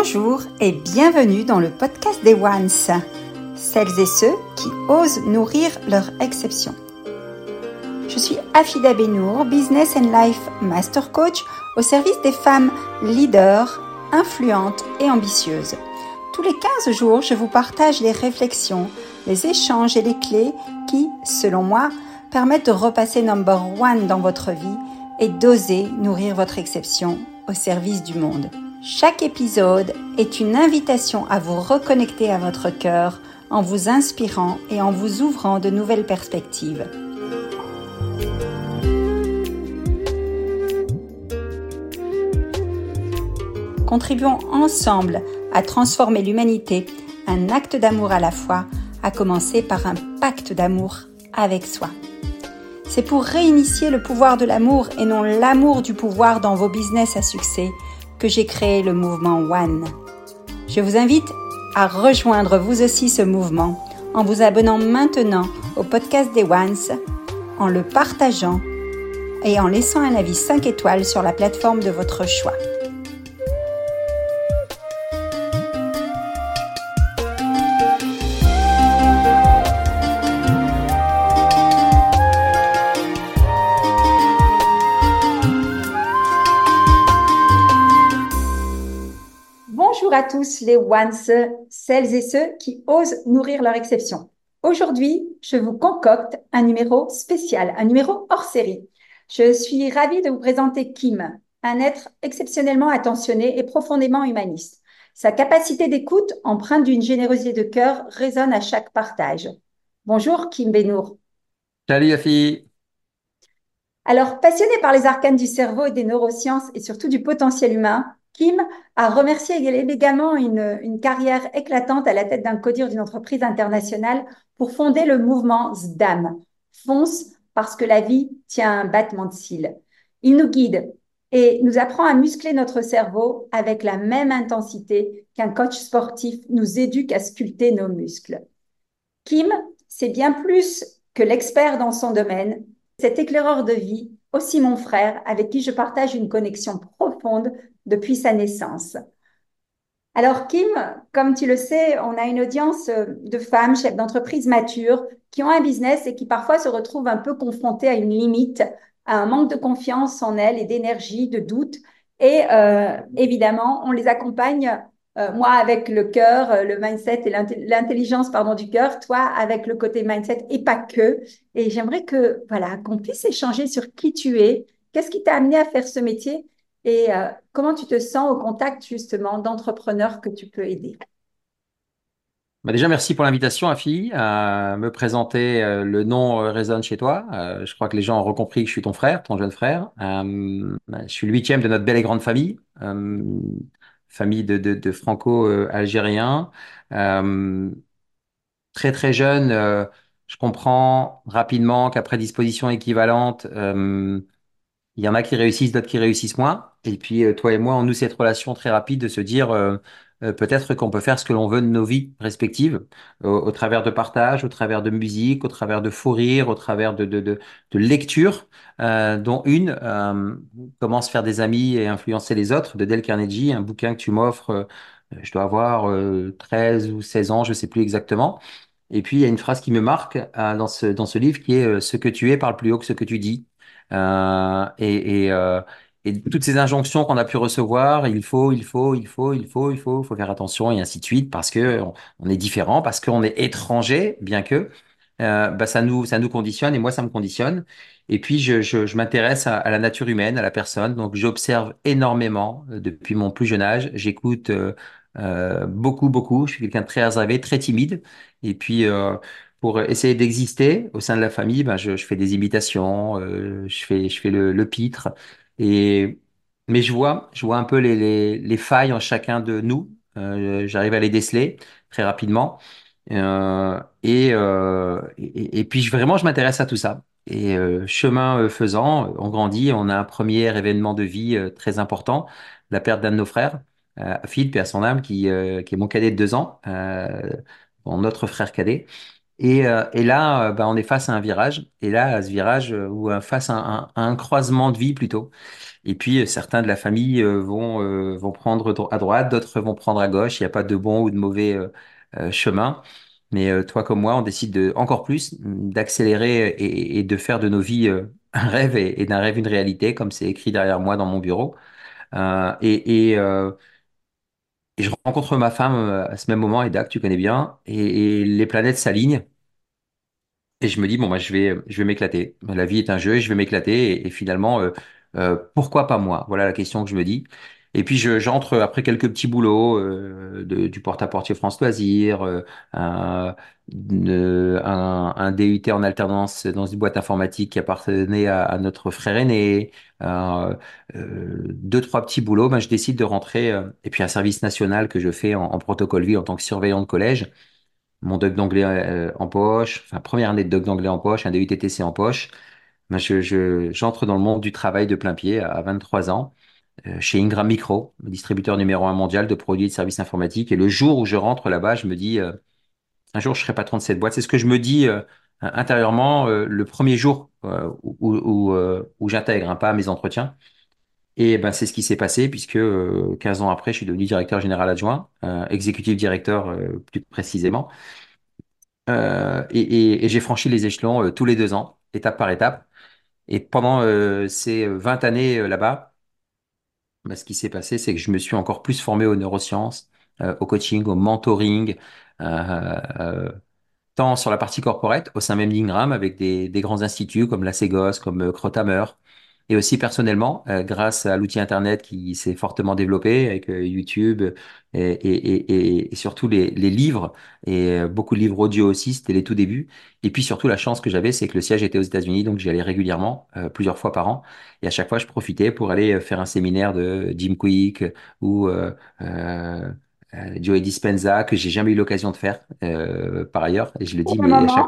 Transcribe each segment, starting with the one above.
Bonjour et bienvenue dans le podcast des Ones, celles et ceux qui osent nourrir leur exception. Je suis Afida Benour, Business and Life Master Coach au service des femmes leaders, influentes et ambitieuses. Tous les 15 jours, je vous partage les réflexions, les échanges et les clés qui, selon moi, permettent de repasser number one dans votre vie et d'oser nourrir votre exception au service du monde. Chaque épisode est une invitation à vous reconnecter à votre cœur en vous inspirant et en vous ouvrant de nouvelles perspectives. Contribuons ensemble à transformer l'humanité, un acte d'amour à la fois, à commencer par un pacte d'amour avec soi. C'est pour réinitier le pouvoir de l'amour et non l'amour du pouvoir dans vos business à succès que j'ai créé le mouvement One. Je vous invite à rejoindre vous aussi ce mouvement en vous abonnant maintenant au podcast des Ones, en le partageant et en laissant un avis 5 étoiles sur la plateforme de votre choix. À tous les ones, celles et ceux qui osent nourrir leur exception. Aujourd'hui, je vous concocte un numéro spécial, un numéro hors série. Je suis ravie de vous présenter Kim, un être exceptionnellement attentionné et profondément humaniste. Sa capacité d'écoute, empreinte d'une générosité de cœur, résonne à chaque partage. Bonjour Kim Benour. Salut Afi. Alors, passionné par les arcanes du cerveau et des neurosciences et surtout du potentiel humain, Kim a remercié également une, une carrière éclatante à la tête d'un codir d'une entreprise internationale pour fonder le mouvement SDAM. Fonce parce que la vie tient un battement de cils. Il nous guide et nous apprend à muscler notre cerveau avec la même intensité qu'un coach sportif nous éduque à sculpter nos muscles. Kim, c'est bien plus que l'expert dans son domaine, cet éclaireur de vie, aussi mon frère, avec qui je partage une connexion profonde depuis sa naissance. Alors Kim, comme tu le sais, on a une audience de femmes, chefs d'entreprise matures, qui ont un business et qui parfois se retrouvent un peu confrontées à une limite, à un manque de confiance en elles et d'énergie, de doute. Et euh, évidemment, on les accompagne, euh, moi avec le cœur, euh, le mindset et l'intelligence pardon du cœur, toi avec le côté mindset et pas que. Et j'aimerais que voilà qu'on puisse échanger sur qui tu es, qu'est-ce qui t'a amené à faire ce métier et euh, comment tu te sens au contact justement d'entrepreneurs que tu peux aider? Bah déjà, merci pour l'invitation, Afi, à me présenter. Euh, le nom euh, chez toi. je crois que les gens ont recompris que je suis ton frère, ton jeune frère. je suis le huitième de notre belle et grande famille, famille de franco-algériens. très très jeune, je comprends rapidement qu'après disposition équivalente, il y en a qui réussissent, d'autres qui réussissent moins. Et puis, euh, toi et moi, on noue cette relation très rapide de se dire euh, euh, peut-être qu'on peut faire ce que l'on veut de nos vies respectives, au, travers de partage, au travers de musique, au travers de fou rire, au travers de, de, de, de lecture, dont une, Comment faire des amis et influencer les autres, de Dale Carnegie, un bouquin que tu m'offres, je dois avoir 13 ou 16 ans, je sais plus exactement. Et puis, il y a une phrase qui me marque dans, ce, dans ce livre qui est Ce que tu es parle plus haut que ce que tu dis. Euh, euh, et, toutes ces injonctions qu'on a pu recevoir, il faut, il faut, il faut, il faut, il faut, il faut faire attention et ainsi de suite parce que on, est différent, parce qu'on est étranger, bien que euh, bah ça nous ça nous conditionne et moi ça me conditionne. Et puis je, m'intéresse à, la nature humaine, à la personne. Donc j'observe énormément depuis mon plus jeune âge. J'écoute beaucoup beaucoup. Je suis quelqu'un de très réservé, très timide. Et puis pour essayer d'exister au sein de la famille, ben je, je fais des imitations, euh, je fais, je fais le, le, pitre. Et, mais je vois, je vois un peu les, les, les failles en chacun de nous. Euh, J'arrive à les déceler très rapidement. Euh, et, euh, et, et, puis je, vraiment, je m'intéresse à tout ça. Et euh, chemin euh, faisant, on grandit. On a un premier événement de vie très important, la perte d'un de nos frères, Philippe et à son âme, qui, qui est mon cadet de deux ans, mon notre frère cadet. Et, euh, et là, euh, bah, on est face à un virage. Et là, à ce virage, euh, ou face à un, croisement de vie plutôt. Et puis, certains de la famille vont, prendre à droite, d'autres vont prendre à gauche. Il n'y a pas de bon ou de mauvais chemin. Mais toi comme moi, on décide de, encore plus d'accélérer et, de faire de nos vies un rêve et, d'un rêve une réalité, comme c'est écrit derrière moi dans mon bureau. Et, et je rencontre ma femme euh, à ce même moment, Eda, que tu connais bien, et, les planètes s'alignent. Et je me dis, bon, bah, je vais, je vais m'éclater. La vie est un jeu et je vais m'éclater. Et, et finalement, euh, euh, pourquoi pas moi? Voilà la question que je me dis. Et puis, je, j'entre après quelques petits boulots, euh, du porte-à-portier France Loisirs, euh, un, DUT en alternance dans une boîte informatique qui appartenait à, notre frère aîné, euh, euh, deux, trois petits boulots. Ben, je décide de rentrer, et puis un service national que je fais en, protocole vie en tant que surveillant de collège mon doc d'anglais en poche, enfin première année de doc d'anglais en poche, un DUTTC en poche. Ben, je, je- j'entre dans le monde du travail de plein pied à 23 ans chez Ingram Micro, distributeur numéro un mondial de produits et de services informatiques. Et le jour où je rentre là-bas, je me dis, euh, un jour je serai patron de cette boîte. C'est ce que je me dis euh, intérieurement euh, le premier jour euh, où, euh, j'intègre, hein, pas à mes entretiens. Et ben, c'est ce qui s'est passé puisque euh, 15 ans après, je suis devenu directeur général adjoint, euh, exécutif directeur euh, plus précisément. Euh, et, j'ai franchi les échelons euh, tous les deux ans, étape par étape. Et pendant euh, ces 20 années euh, là-bas, bah, ce qui s'est passé, c'est que je me suis encore plus formé aux neurosciences, euh, au coaching, au mentoring, euh, euh, tant sur la partie corporate au sein même d'Ingram avec des, grands instituts comme la Ségos, comme Crotamer, et aussi personnellement euh, grâce à l'outil Internet qui s'est fortement développé avec euh, YouTube et, et, et, et surtout les, les livres et euh, beaucoup de livres audio aussi, c'était les tout débuts. Et puis surtout la chance que j'avais, c'est que le siège était aux États-Unis, donc j'y allais régulièrement, euh, plusieurs fois par an, et à chaque fois je profitais pour aller euh, faire un séminaire de Jim Quick ou euh, euh, euh, Joey Dispenza que j'ai jamais eu l'occasion de faire euh, par ailleurs. Et je le dis mais à chaque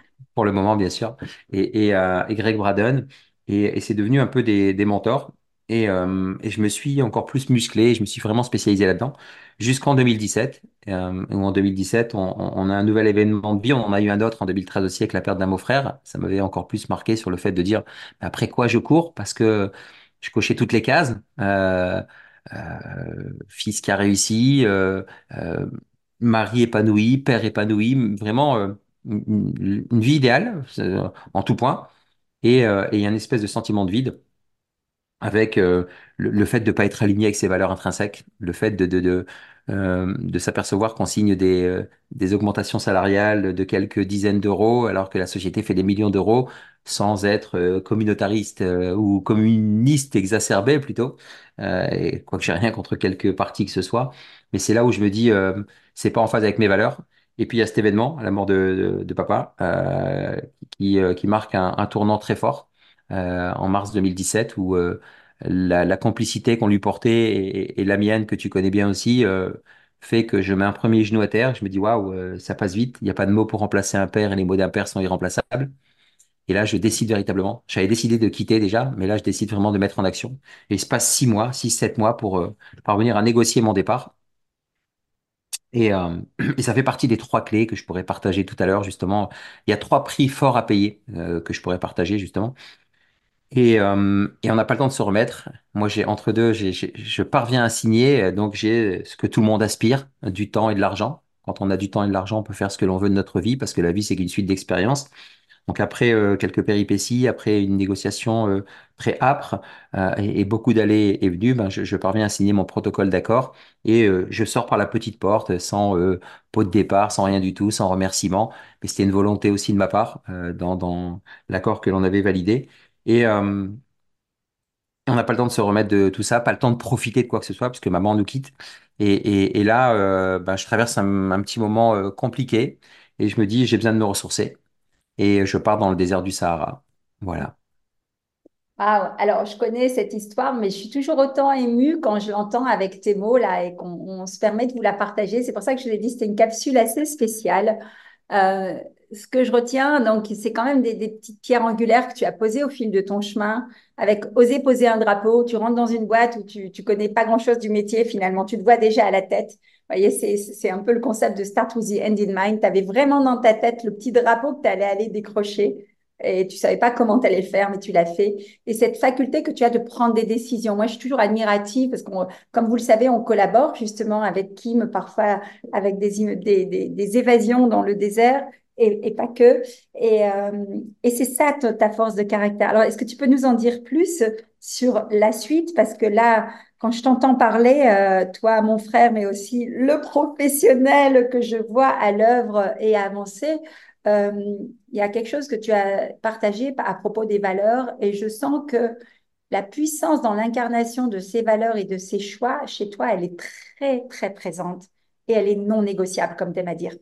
pour le moment bien sûr. Et, et, euh, et Greg Braden et, et c'est devenu un peu des, des mentors. Et, euh, et je me suis encore plus musclé je me suis vraiment spécialisé là-dedans jusqu'en 2017 euh, où en 2017 on, on a un nouvel événement de vie. On en a eu un autre en 2013 aussi avec la perte d'un beau frère ça m'avait encore plus marqué sur le fait de dire après quoi je cours? Parce que je cochais toutes les cases. Euh, euh, fils qui a réussi, euh, euh, mari épanoui, père épanoui, vraiment euh, une, une vie idéale euh, en tout point. Et euh, et il y a une espèce de sentiment de vide avec euh, le, fait de ne pas être aligné avec ses valeurs intrinsèques, le fait de, euh, s'apercevoir qu'on signe des, augmentations salariales de quelques dizaines d'euros alors que la société fait des millions d'euros sans être communautariste ou communiste exacerbé plutôt, et quoique j'ai rien contre quelques partis que ce soit, mais c'est là où je me dis c'est pas en phase avec mes valeurs. Et puis il y a cet événement, la mort de, de, de papa, euh, qui, euh, qui marque un, un tournant très fort euh, en mars 2017 où euh, la, la complicité qu'on lui portait et, et la mienne que tu connais bien aussi euh, fait que je mets un premier genou à terre. Je me dis waouh, euh, ça passe vite. Il n'y a pas de mots pour remplacer un père et les mots d'un père sont irremplaçables. Et là, je décide véritablement. J'avais décidé de quitter déjà, mais là, je décide vraiment de mettre en action. Et il se passe six mois, six, sept mois pour parvenir à négocier mon départ. Et, euh, et ça fait partie des trois clés que je pourrais partager tout à l'heure, justement. Il y a trois prix forts à payer euh, que je pourrais partager, justement. Et, euh, et on n'a pas le temps de se remettre. Moi, j'ai entre deux, j'ai, je parviens à signer, donc j'ai ce que tout le monde aspire, du temps et de l'argent. Quand on a du temps et de l'argent, on peut faire ce que l'on veut de notre vie, parce que la vie, c'est qu'une suite d'expériences. Donc après euh, quelques péripéties, après une négociation euh, très âpre euh, et, beaucoup d'allées et venues, ben, je, je parviens à signer mon protocole d'accord et euh, je sors par la petite porte sans euh, pot de départ, sans rien du tout, sans remerciement. Mais c'était une volonté aussi de ma part euh, dans, dans l'accord que l'on avait validé. Et, on n'a pas le temps de se remettre de tout ça, pas le temps de profiter de quoi que ce soit, parce que maman nous quitte. Et, et, et là, euh, ben, je traverse un, un petit moment euh, compliqué et je me dis, j'ai besoin de me ressourcer et je pars dans le désert du Sahara. Voilà. Ah, alors, je connais cette histoire, mais je suis toujours autant émue quand je l'entends avec tes mots là et qu'on on se permet de vous la partager. C'est pour ça que je l'ai dit, c'était une capsule assez spéciale. Euh, ce que je retiens, donc, c'est quand même des, petites pierres angulaires que tu as posées au fil de ton chemin, avec oser poser un drapeau. Tu rentres dans une boîte où tu, tu connais pas grand-chose du métier, finalement, tu te vois déjà à la tête. Voyez, c'est, un peu le concept de Start with the End in Mind. Tu avais vraiment dans ta tête le petit drapeau que tu allais aller décrocher et tu savais pas comment tu allais le faire, mais tu l'as fait. Et cette faculté que tu as de prendre des décisions. Moi, je suis toujours admirative parce que, comme vous le savez, on collabore justement avec Kim, parfois avec des, des, des, des évasions dans le désert et, et pas que. Et, euh, et c'est ça ta, force de caractère. Alors, est-ce que tu peux nous en dire plus sur la suite? Parce que là, quand je t'entends parler, euh, toi, mon frère, mais aussi le professionnel que je vois à l'œuvre et avancer, euh, il y a quelque chose que tu as partagé à propos des valeurs et je sens que la puissance dans l'incarnation de ces valeurs et de ces choix chez toi, elle est très, très présente et elle est non négociable, comme tu aimes à dire.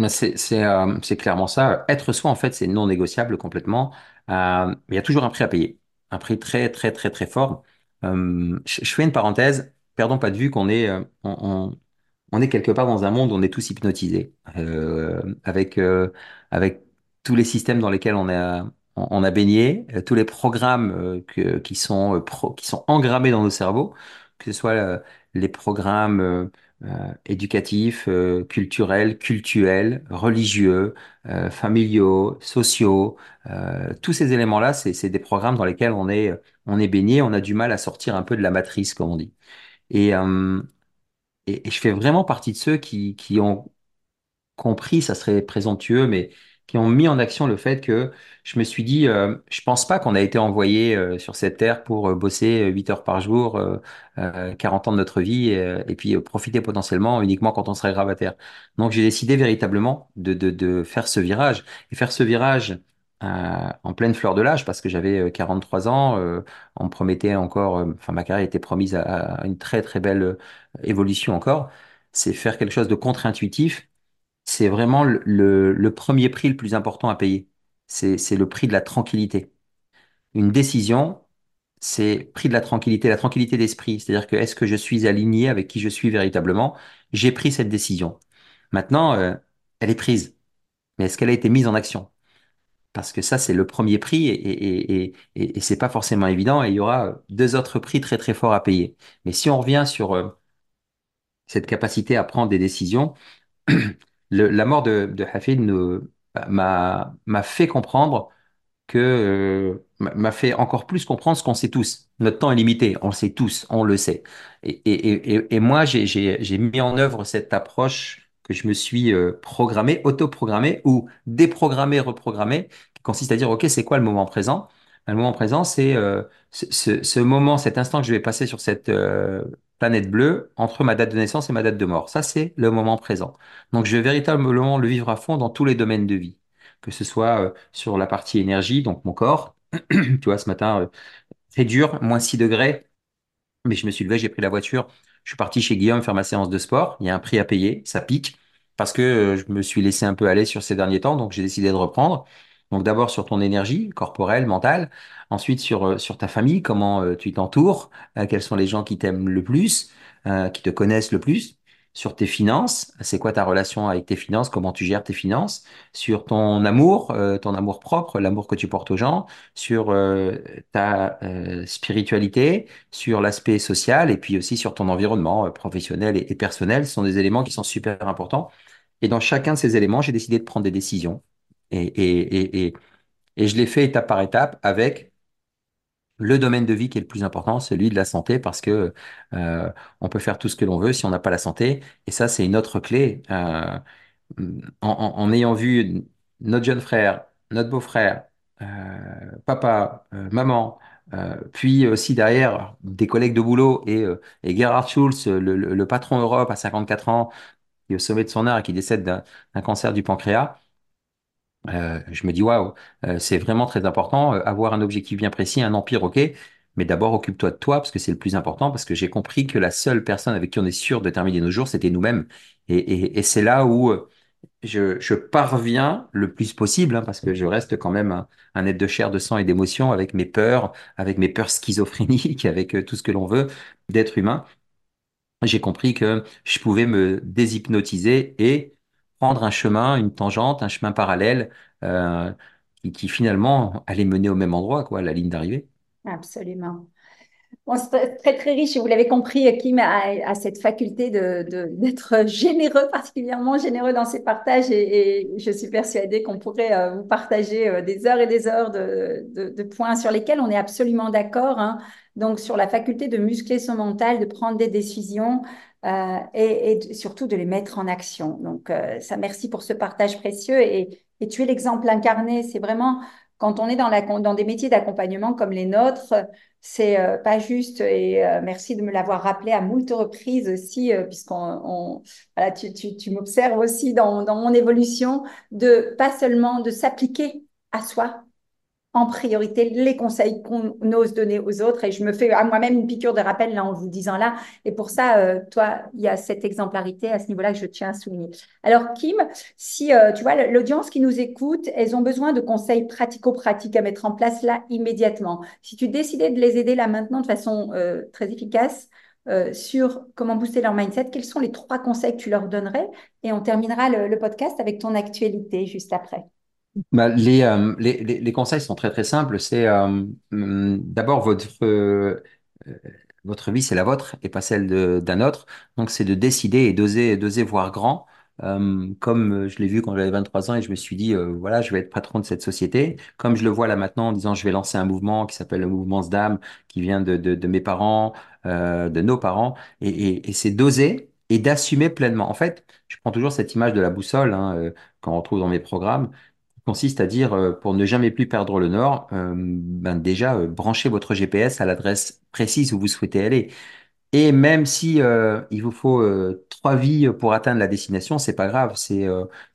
Euh, c'est clairement ça. Être soi, en fait, c'est non négociable complètement. Euh, il y a toujours un prix à payer, un prix très, très, très, très fort. Je, fais une parenthèse. Perdons pas de vue qu'on est, euh, on, est quelque part dans un monde où on est tous hypnotisés, avec, avec tous les systèmes dans lesquels on a, baigné, tous les programmes qui sont, qui sont engrammés dans nos cerveaux, que ce soit euh, les programmes euh, euh, éducatifs, culturels, cultuels, religieux, familiaux, sociaux. tous ces éléments-là, c'est, c'est des programmes dans lesquels on est, on est baigné, on a du mal à sortir un peu de la matrice, comme on dit. Et, et, et je fais vraiment partie de ceux qui, qui ont compris, ça serait présomptueux, mais qui ont mis en action le fait que je me suis dit, euh, je pense pas qu'on a été envoyé euh, sur cette terre pour euh, bosser euh, 8 heures par jour, euh, euh, 40 ans de notre vie, euh, et puis euh, profiter potentiellement uniquement quand on serait gravateur. Donc j'ai décidé véritablement de, de, de faire ce virage, et faire ce virage euh, en pleine fleur de l'âge, parce que j'avais euh, 43 ans, euh, on me promettait encore, euh, enfin ma carrière était promise à, une très très belle euh, évolution encore, c'est faire quelque chose de contre-intuitif c'est vraiment le, premier prix le plus important à payer. C'est, le prix de la tranquillité. Une décision, c'est prix de la tranquillité, la tranquillité d'esprit. C'est-à-dire que est-ce que je suis aligné avec qui je suis véritablement? J'ai pris cette décision. Maintenant, euh, elle est prise. Mais est-ce qu'elle a été mise en action? Parce que ça, c'est le premier prix et, et, et, c'est pas forcément évident. Et il y aura deux autres prix très très forts à payer. Mais si on revient sur euh, cette capacité à prendre des décisions, la mort de, Hafid m'a fait comprendre que euh, m'a fait encore plus comprendre ce qu'on sait tous. Notre temps est limité, on le sait tous, on le sait. Et, moi, j'ai mis en œuvre cette approche que je me suis euh, programmé, auto-programmé ou déprogrammé, reprogrammé, qui consiste à dire, OK, c'est quoi le moment présent? Le moment présent, c'est euh, ce moment, cet instant que je vais passer sur cette euh, planète bleue entre ma date de naissance et ma date de mort. Ça, c'est le moment présent. Donc, je vais véritablement le vivre à fond dans tous les domaines de vie que ce soit euh, sur la partie énergie, donc mon corps. Tu vois, ce matin, euh, très dur, moins 6 degrés, mais je me suis levé, j'ai pris la voiture, je suis parti chez Guillaume faire ma séance de sport. Il y a un prix à payer, ça pique, parce que euh, je me suis laissé un peu aller sur ces derniers temps, donc j'ai décidé de reprendre. Donc d'abord sur ton énergie corporelle, mentale, ensuite sur, euh, ta famille, comment euh, tu t'entoures, euh, quels sont les gens qui t'aiment le plus, qui te connaissent le plus, sur tes finances, c'est quoi ta relation avec tes finances, comment tu gères tes finances, sur ton amour, ton amour propre, l'amour que tu portes aux gens, sur ta spiritualité, sur l'aspect social et puis aussi sur ton environnement professionnel et, et personnel. Ce sont des éléments qui sont super importants. Et dans chacun de ces éléments, j'ai décidé de prendre des décisions. Et, je l'ai fait étape par étape avec le domaine de vie qui est le plus important, celui de la santé, parce que euh, on peut faire tout ce que l'on veut si on n'a pas la santé. Et ça, c'est une autre clé. Euh, en, ayant vu notre jeune frère, notre beau-frère, euh, papa, maman, puis aussi derrière des collègues de boulot et, et Gerhard Schulz, le, le- patron Europe à 54 ans, qui est au sommet de son art et qui décède d'un cancer du pancréas, euh, je me dis waouh, euh, c'est vraiment très important. euh, avoir un objectif bien précis, un empire, ok, mais d'abord occupe-toi de toi parce que c'est le plus important, parce que j'ai compris que la seule personne avec qui on est sûr de terminer nos jours, c'était nous-mêmes. Et, et, et c'est là où euh, je, je parviens le plus possible, hein, parce que je reste quand même un, un être de chair, de sang et d'émotion, avec mes peurs, avec mes peurs schizophréniques, avec tout ce que l'on veut d'être humain. J'ai compris que je pouvais me déshypnotiser et prendre un chemin, une tangente, un chemin parallèle euh, qui, finalement allait mener au même endroit, quoi, la ligne d'arrivée. Absolument. Bon, c'est très, très riche et vous l'avez compris, Kim a, cette faculté de, de- d'être généreux, particulièrement généreux dans ses partages et, je suis persuadée qu'on pourrait euh, vous partager euh, des heures et des heures de, de- de points sur lesquels on est absolument d'accord. hein. Donc, sur la faculté de muscler son mental, de prendre des décisions euh, et, surtout de les mettre en action. Donc, euh, ça, merci pour ce partage précieux et, et tu es l'exemple incarné. C'est vraiment quand on est dans la, dans des métiers d'accompagnement comme les nôtres, c'est euh, pas juste, et merci de me l'avoir rappelé à moult reprises aussi, puisqu'on on, voilà, tu, tu, tu m'observes aussi dans, dans mon évolution, de pas seulement de s'appliquer à soi, en priorité les conseils qu'on ose donner aux autres. Et je me fais à moi-même une piqûre de rappel là en vous disant là. Et pour ça, euh, toi, il y a cette exemplarité à ce niveau-là que je tiens à souligner. Alors, Kim, si euh, tu vois l'audience qui nous écoute, elles ont besoin de conseils pratico-pratiques à mettre en place là immédiatement. Si tu décidais de les aider là maintenant de façon euh, très efficace, sur comment booster leur mindset, quels sont les trois conseils que tu leur donnerais? Et on terminera le, le podcast avec ton actualité juste après. Bah, les, euh, les, conseils sont très très simples. C'est euh, hum, d'abord votre, euh, votre vie, c'est la vôtre et pas celle d'un autre. Donc c'est de décider et d'oser, d'oser voir grand. Comme je l'ai vu quand j'avais 23 ans et je me suis dit, voilà, je vais être patron de cette société. Comme je le vois là maintenant en disant, je vais lancer un mouvement qui s'appelle le mouvement SDAM, qui vient de, mes parents, de nos parents. Et, c'est d'oser et d'assumer pleinement. En fait, je prends toujours cette image de la boussole hein, qu'on retrouve dans mes programmes consiste à dire, euh, pour ne jamais plus perdre le nord, euh, ben déjà, euh, branchez votre GPS à l'adresse précise où vous souhaitez aller. Et même si euh, il vous faut trois vies pour atteindre la destination, c'est pas grave. C'est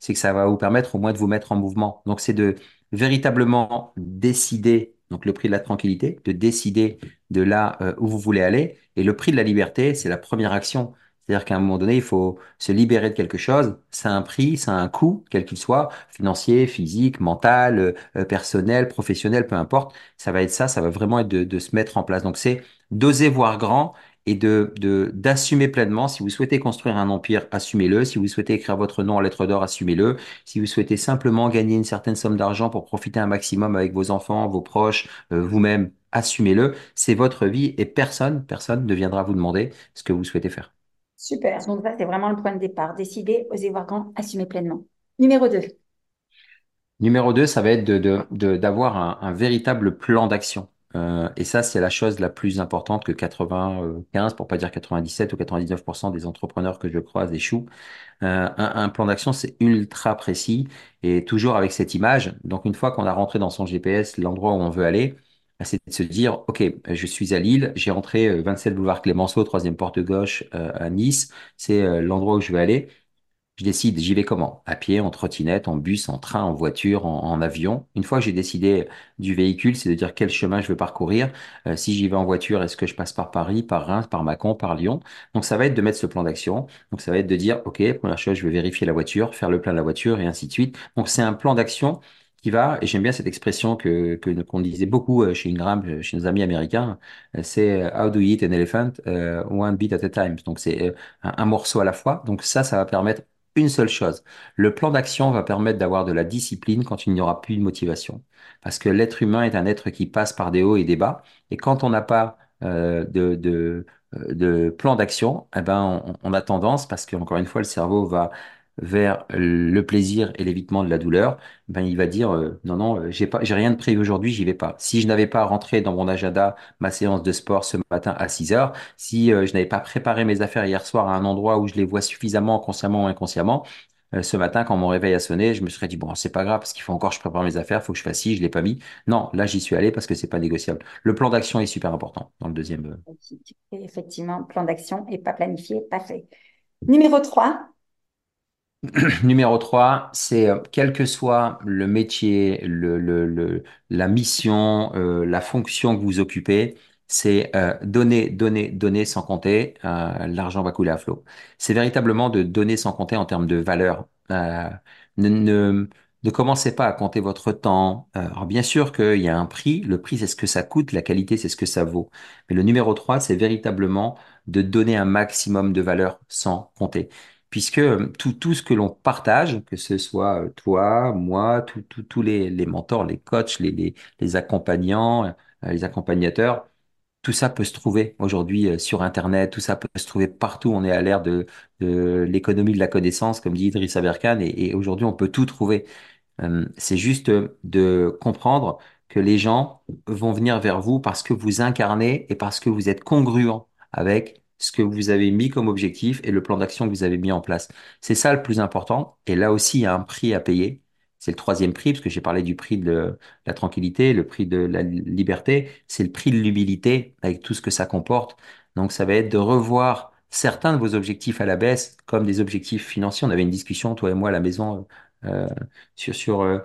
que ça va vous permettre au moins de vous mettre en mouvement. Donc c'est de véritablement décider. Donc le prix de la tranquillité, de décider de là où vous voulez aller. Et le prix de la liberté, c'est la première action. C'est-à-dire qu'à un moment donné, il faut se libérer de quelque chose. Ça a un prix, ça a un coût, quel qu'il soit, financier, physique, mental, euh, euh, personnel, professionnel, peu importe. Ça va être ça, ça va vraiment être de, se mettre en place. Donc c'est d'oser voir grand et de, d'assumer pleinement. Si vous souhaitez construire un empire, assumez-le. Si vous souhaitez écrire votre nom en lettres d'or, assumez-le. Si vous souhaitez simplement gagner une certaine somme d'argent pour profiter un maximum avec vos enfants, vos proches, euh, vous-même, assumez-le. C'est votre vie et personne, personne ne viendra vous demander ce que vous souhaitez faire. Super. Donc ça, c'est vraiment le point de départ. Décider, oser voir grand, assumer pleinement. Numéro 2. Numéro 2, ça va être de, de, de- d'avoir un, un véritable plan d'action. Euh, et ça, c'est la chose la plus importante que 95%, pour pas dire 97 ou 99% des entrepreneurs que je croise échouent. Euh, un, un plan d'action, c'est ultra précis et toujours avec cette image. Donc, une fois qu'on a rentré dans son GPS l'endroit où on veut aller, c'est de se dire, OK, je suis à Lille, j'ai rentré euh, 27 boulevard Clémenceau, troisième porte gauche euh, à Nice, c'est euh, l'endroit où je veux aller. Je décide, j'y vais comment? À pied, en trottinette, en bus, en train, en voiture, en, avion. Une fois que j'ai décidé du véhicule, c'est de dire quel chemin je veux parcourir. Euh, si j'y vais en voiture, est-ce que je passe par Paris, par Reims, par Mâcon, par Lyon? Donc ça va être de mettre ce plan d'action. Donc ça va être de dire, OK, première chose, je vais vérifier la voiture, faire le plein de la voiture et ainsi de suite. Donc c'est un plan d'action qui va, et j'aime bien cette expression que, que qu'on disait beaucoup euh, chez Ingram, euh, chez nos amis américains, euh, c'est How do you eat an elephant? One bit at a time. Donc c'est un, morceau à la fois. Donc ça, ça va permettre une seule chose. Le plan d'action va permettre d'avoir de la discipline quand il n'y aura plus de motivation. Parce que l'être humain est un être qui passe par des hauts et des bas. Et quand on n'a pas euh, de, de, de plan d'action, eh ben, on, on a tendance, parce qu'encore une fois, le cerveau va vers le plaisir et l'évitement de la douleur, ben, il va dire euh, non, non, euh, j'ai pas, j'ai rien de prévu aujourd'hui, j'y vais pas. Si je n'avais pas rentré dans mon agenda ma séance de sport ce matin à 6 heures, si euh, je n'avais pas préparé mes affaires hier soir à un endroit où je les vois suffisamment consciemment ou inconsciemment, euh, ce matin, quand mon réveil a sonné, je me serais dit, bon, c'est pas grave, parce qu'il faut encore que je prépare mes affaires, faut que je fasse ci, je l'ai pas mis. Non, là, j'y suis allé parce que c'est pas négociable. Le plan d'action est super important dans le deuxième. euh. Effectivement, plan d'action et pas planifié, pas fait. Numéro 3. Numéro 3, c'est euh, quel que soit le métier, le, le, le- la mission, euh, la fonction que vous occupez, c'est euh, donner, donner, donner sans compter. euh, l'argent va couler à flot. C'est véritablement de donner sans compter en termes de valeur. Euh, ne, ne, ne commencez pas à compter votre temps. Euh, alors bien sûr qu'il y a un prix. Le prix, c'est ce que ça coûte. La qualité, c'est ce que ça vaut. Mais le numéro 3, c'est véritablement de donner un maximum de valeur sans compter puisque euh, tout, tout ce que l'on partage, que ce soit euh, toi, moi, tous les, les mentors, les coachs, les, les, les accompagnants, euh, les accompagnateurs, tout ça peut se trouver aujourd'hui sur Internet, tout ça peut se trouver partout. On est à l'ère de, de l'économie de la connaissance, comme dit Idriss Aberkan, et, et aujourd'hui, on peut tout trouver. C'est juste de comprendre que les gens vont venir vers vous parce que vous incarnez et parce que vous êtes congruent avec ce que vous avez mis comme objectif et le plan d'action que vous avez mis en place. C'est ça le plus important. Et là aussi, il y a un prix à payer. C'est le troisième prix, parce que j'ai parlé du prix de la tranquillité, le prix de la liberté. C'est le prix de l'humilité avec tout ce que ça comporte. Donc, ça va être de revoir certains de vos objectifs à la baisse, comme des objectifs financiers. On avait une discussion, toi et moi, à la maison, euh, sur, sur euh,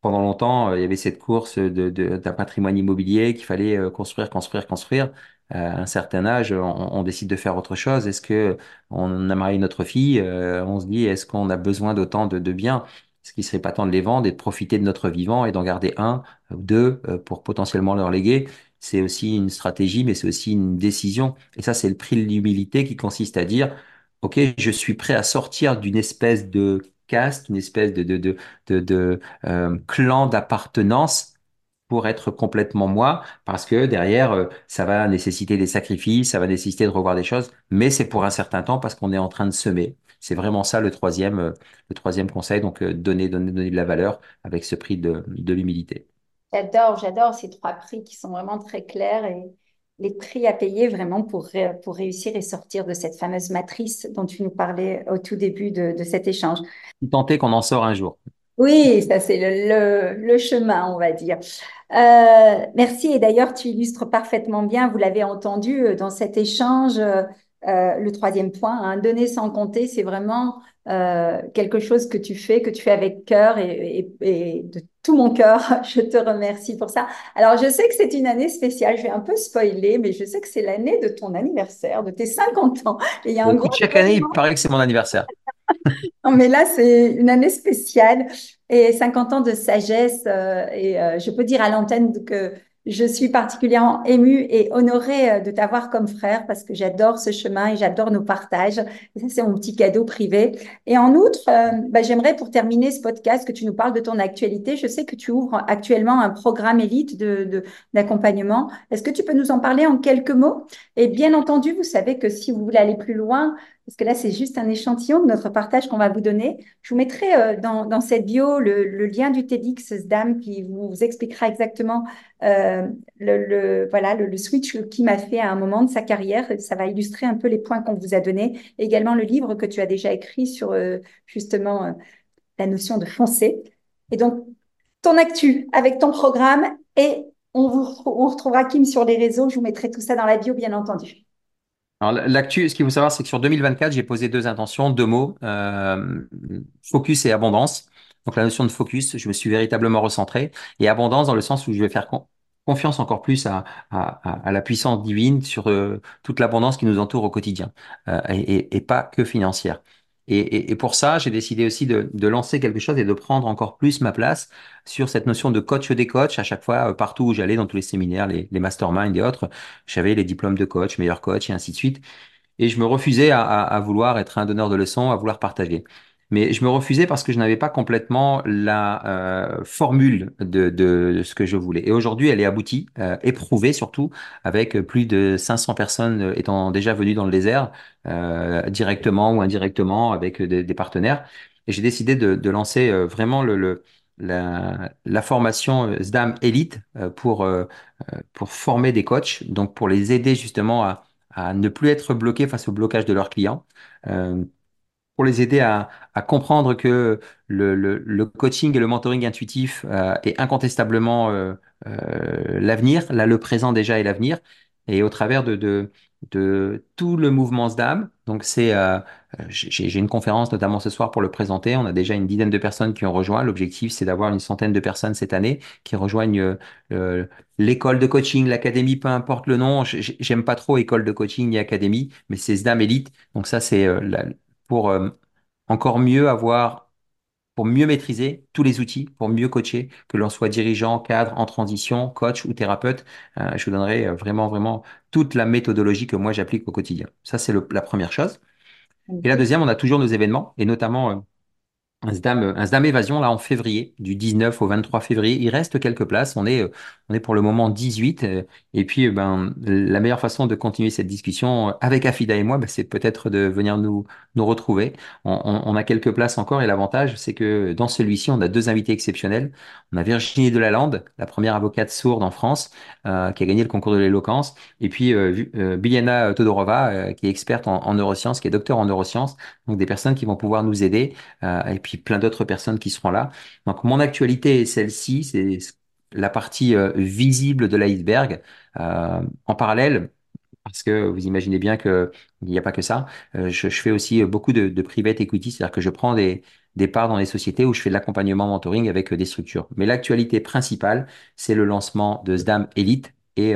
pendant longtemps, euh, il y avait cette course de, de- d'un patrimoine immobilier qu'il fallait construire, construire, construire. À un certain âge, on, décide de faire autre chose. Est-ce que on a marié notre fille? Euh, on se dit, est-ce qu'on a besoin d'autant de, biens? Est-ce qu'il serait pas temps de les vendre et de profiter de notre vivant et d'en garder un ou deux euh, pour potentiellement leur léguer? C'est aussi une stratégie, mais c'est aussi une décision. Et ça, c'est le prix de l'humilité qui consiste à dire, OK, je suis prêt à sortir d'une espèce de caste, une espèce de, euh, clan d'appartenance pour être complètement moi, parce que derrière, euh, ça va nécessiter des sacrifices, ça va nécessiter de revoir des choses, mais c'est pour un certain temps parce qu'on est en train de semer. C'est vraiment ça le troisième, euh, le troisième conseil, donc euh, donner, donner, donner de la valeur avec ce prix de, de l'humilité. J'adore, j'adore ces trois prix qui sont vraiment très clairs et les prix à payer vraiment pour, pour réussir et sortir de cette fameuse matrice dont tu nous parlais au tout début de, de cet échange. Est qu'on en sort un jour. Oui, ça c'est le, le, le chemin, on va dire. Euh, merci. Et d'ailleurs, tu illustres parfaitement bien, vous l'avez entendu euh, dans cet échange, euh, le troisième point, hein, donner sans compter, c'est vraiment euh, quelque chose que tu fais, que tu fais avec cœur et, et- et de tout mon cœur. Je te remercie pour ça. Alors, je sais que c'est une année spéciale, je vais un peu spoiler, mais je sais que c'est l'année de ton anniversaire, de tes 50 ans. Et il y a un gros Écoute, chaque année, il paraît que c'est mon anniversaire. Non, mais là, c'est une année spéciale et 50 ans de sagesse. euh, et euh, je peux dire à l'antenne que je suis particulièrement émue et honorée euh, de t'avoir comme frère parce que j'adore ce chemin et j'adore nos partages. Ça, c'est mon petit cadeau privé. Et en outre, bah, j'aimerais pour terminer ce podcast que tu nous parles de ton actualité. Je sais que tu ouvres actuellement un programme élite d'accompagnement. Est-ce que tu peux nous en parler en quelques mots? Et bien entendu, vous savez que si vous voulez aller plus loin, parce que là, c'est juste un échantillon de notre partage qu'on va vous donner. Je vous mettrai euh, dans, dans cette bio le, lien du TEDx Dame qui vous, expliquera exactement euh, le, le- voilà, le, le switch qui m'a fait à un moment de sa carrière. Ça va illustrer un peu les points qu'on vous a donnés. Également le livre que tu as déjà écrit sur euh, justement la notion de foncer. Et donc, ton actu avec ton programme et on vous on retrouvera Kim sur les réseaux. Je vous mettrai tout ça dans la bio, bien entendu. Alors, l'actu, ce qu'il faut savoir, c'est que sur 2024, j'ai posé deux intentions, deux mots, euh, focus et abondance. Donc, la notion de focus, je me suis véritablement recentré et abondance dans le sens où je vais faire con- confiance encore plus à, à, à- la puissance divine sur euh, toute l'abondance qui nous entoure au quotidien euh, et- et pas que financière. Et, et- et pour ça, j'ai décidé aussi de, de lancer quelque chose et de prendre encore plus ma place sur cette notion de coach des coachs. À chaque fois, euh, partout où j'allais, dans tous les séminaires, les, les masterminds et autres, j'avais les diplômes de coach, meilleur coach et ainsi de suite. Et je me refusais à, à- à vouloir être un donneur de leçons, à vouloir partager. Mais je me refusais parce que je n'avais pas complètement la euh, formule de, de ce que je voulais. Et aujourd'hui, elle est aboutie, euh, éprouvée surtout, avec plus de 500 personnes étant déjà venues dans le désert, euh, directement ou indirectement, avec des, des partenaires. Et j'ai décidé de, de lancer euh, vraiment le, le- la, la formation euh, SDAM Elite euh, pour, pour former des coachs, donc pour les aider justement à à ne plus être bloqués face au blocage de leurs clients, euh, pour les aider à, à comprendre que le, le- le coaching et le mentoring intuitif euh, est incontestablement euh, euh, l'avenir, là le présent déjà est l'avenir, et au travers de, de, de tout le mouvement SDAM. Donc c'est, euh, j'ai une conférence notamment ce soir pour le présenter. On a déjà une dizaine de personnes qui ont rejoint. L'objectif c'est d'avoir une centaine de personnes cette année qui rejoignent euh, l'école de coaching, l'académie, peu importe le nom. J'ai- J'aime pas trop école de coaching ni académie, mais c'est SDAM Elite. Donc ça c'est euh, la- pour euh, encore mieux avoir, pour mieux maîtriser tous les outils, pour mieux coacher, que l'on soit dirigeant, cadre, en transition, coach ou thérapeute. Euh, je vous donnerai euh, vraiment, vraiment toute la méthodologie que moi j'applique au quotidien. Ça, c'est la première chose. Et la deuxième, on a toujours nos événements, et notamment, un SDAM, un SDAM évasion là en février, du 19 au 23 février. Il reste quelques places. On est, euh, on est pour le moment 18. euh, Et puis, euh, ben, la meilleure façon de continuer cette discussion avec Afida et moi, ben, c'est peut-être de venir nous, nous retrouver. On, on- on a quelques places encore et l'avantage, c'est que dans celui-ci, on a deux invités exceptionnels. On a Virginie Delalande, la première avocate sourde en France, qui a gagné le concours de l'éloquence. Et puis, euh, Biljana Todorova, qui est experte en, en neurosciences, qui est docteur en neurosciences. Donc, des personnes qui vont pouvoir nous aider et puis plein d'autres personnes qui seront là. Donc mon actualité est celle-ci, c'est la partie euh, visible de l'iceberg. Euh, en parallèle, parce que vous imaginez bien que il n'y a pas que ça, euh, je, fais aussi beaucoup de, private equity, c'est-à-dire que je prends des, des parts dans les sociétés où je fais de l'accompagnement mentoring avec des structures. Mais l'actualité principale, c'est le lancement de SDAM Elite et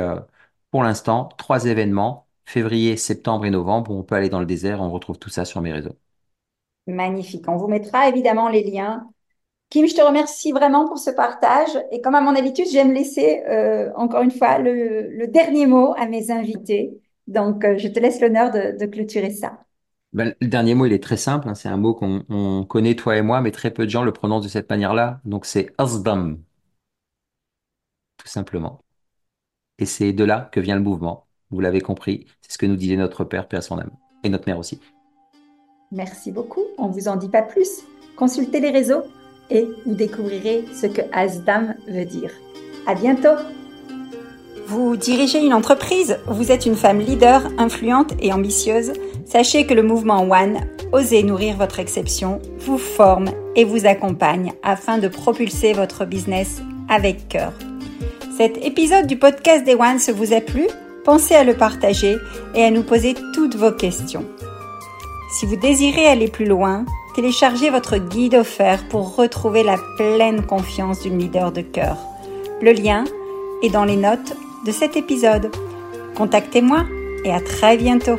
pour l'instant, trois événements, février, septembre et novembre, où on peut aller dans le désert, on retrouve tout ça sur mes réseaux. Magnifique. On vous mettra évidemment les liens. Kim, je te remercie vraiment pour ce partage. Et comme à mon habitude, j'aime laisser euh, encore une fois le, dernier mot à mes invités. Donc, euh, je te laisse l'honneur de, clôturer ça. Ben, le dernier mot, il est très simple. hein. C'est un mot qu'on on connaît, toi et moi, mais très peu de gens le prononcent de cette manière-là. Donc, c'est Asdam, tout simplement. Et c'est de là que vient le mouvement. Vous l'avez compris. C'est ce que nous disait notre père, à son âme. Et notre mère aussi. Merci beaucoup. On ne vous en dit pas plus. Consultez les réseaux et vous découvrirez ce que Asdam veut dire. À bientôt. Vous dirigez une entreprise, vous êtes une femme leader, influente et ambitieuse. Sachez que le mouvement One, Osez nourrir votre exception, vous forme et vous accompagne afin de propulser votre business avec cœur. Cet épisode du podcast des One se vous a plu? Pensez à le partager et à nous poser toutes vos questions. Si vous désirez aller plus loin, téléchargez votre guide offert pour retrouver la pleine confiance d'une leader de cœur. Le lien est dans les notes de cet épisode. Contactez-moi et à très bientôt.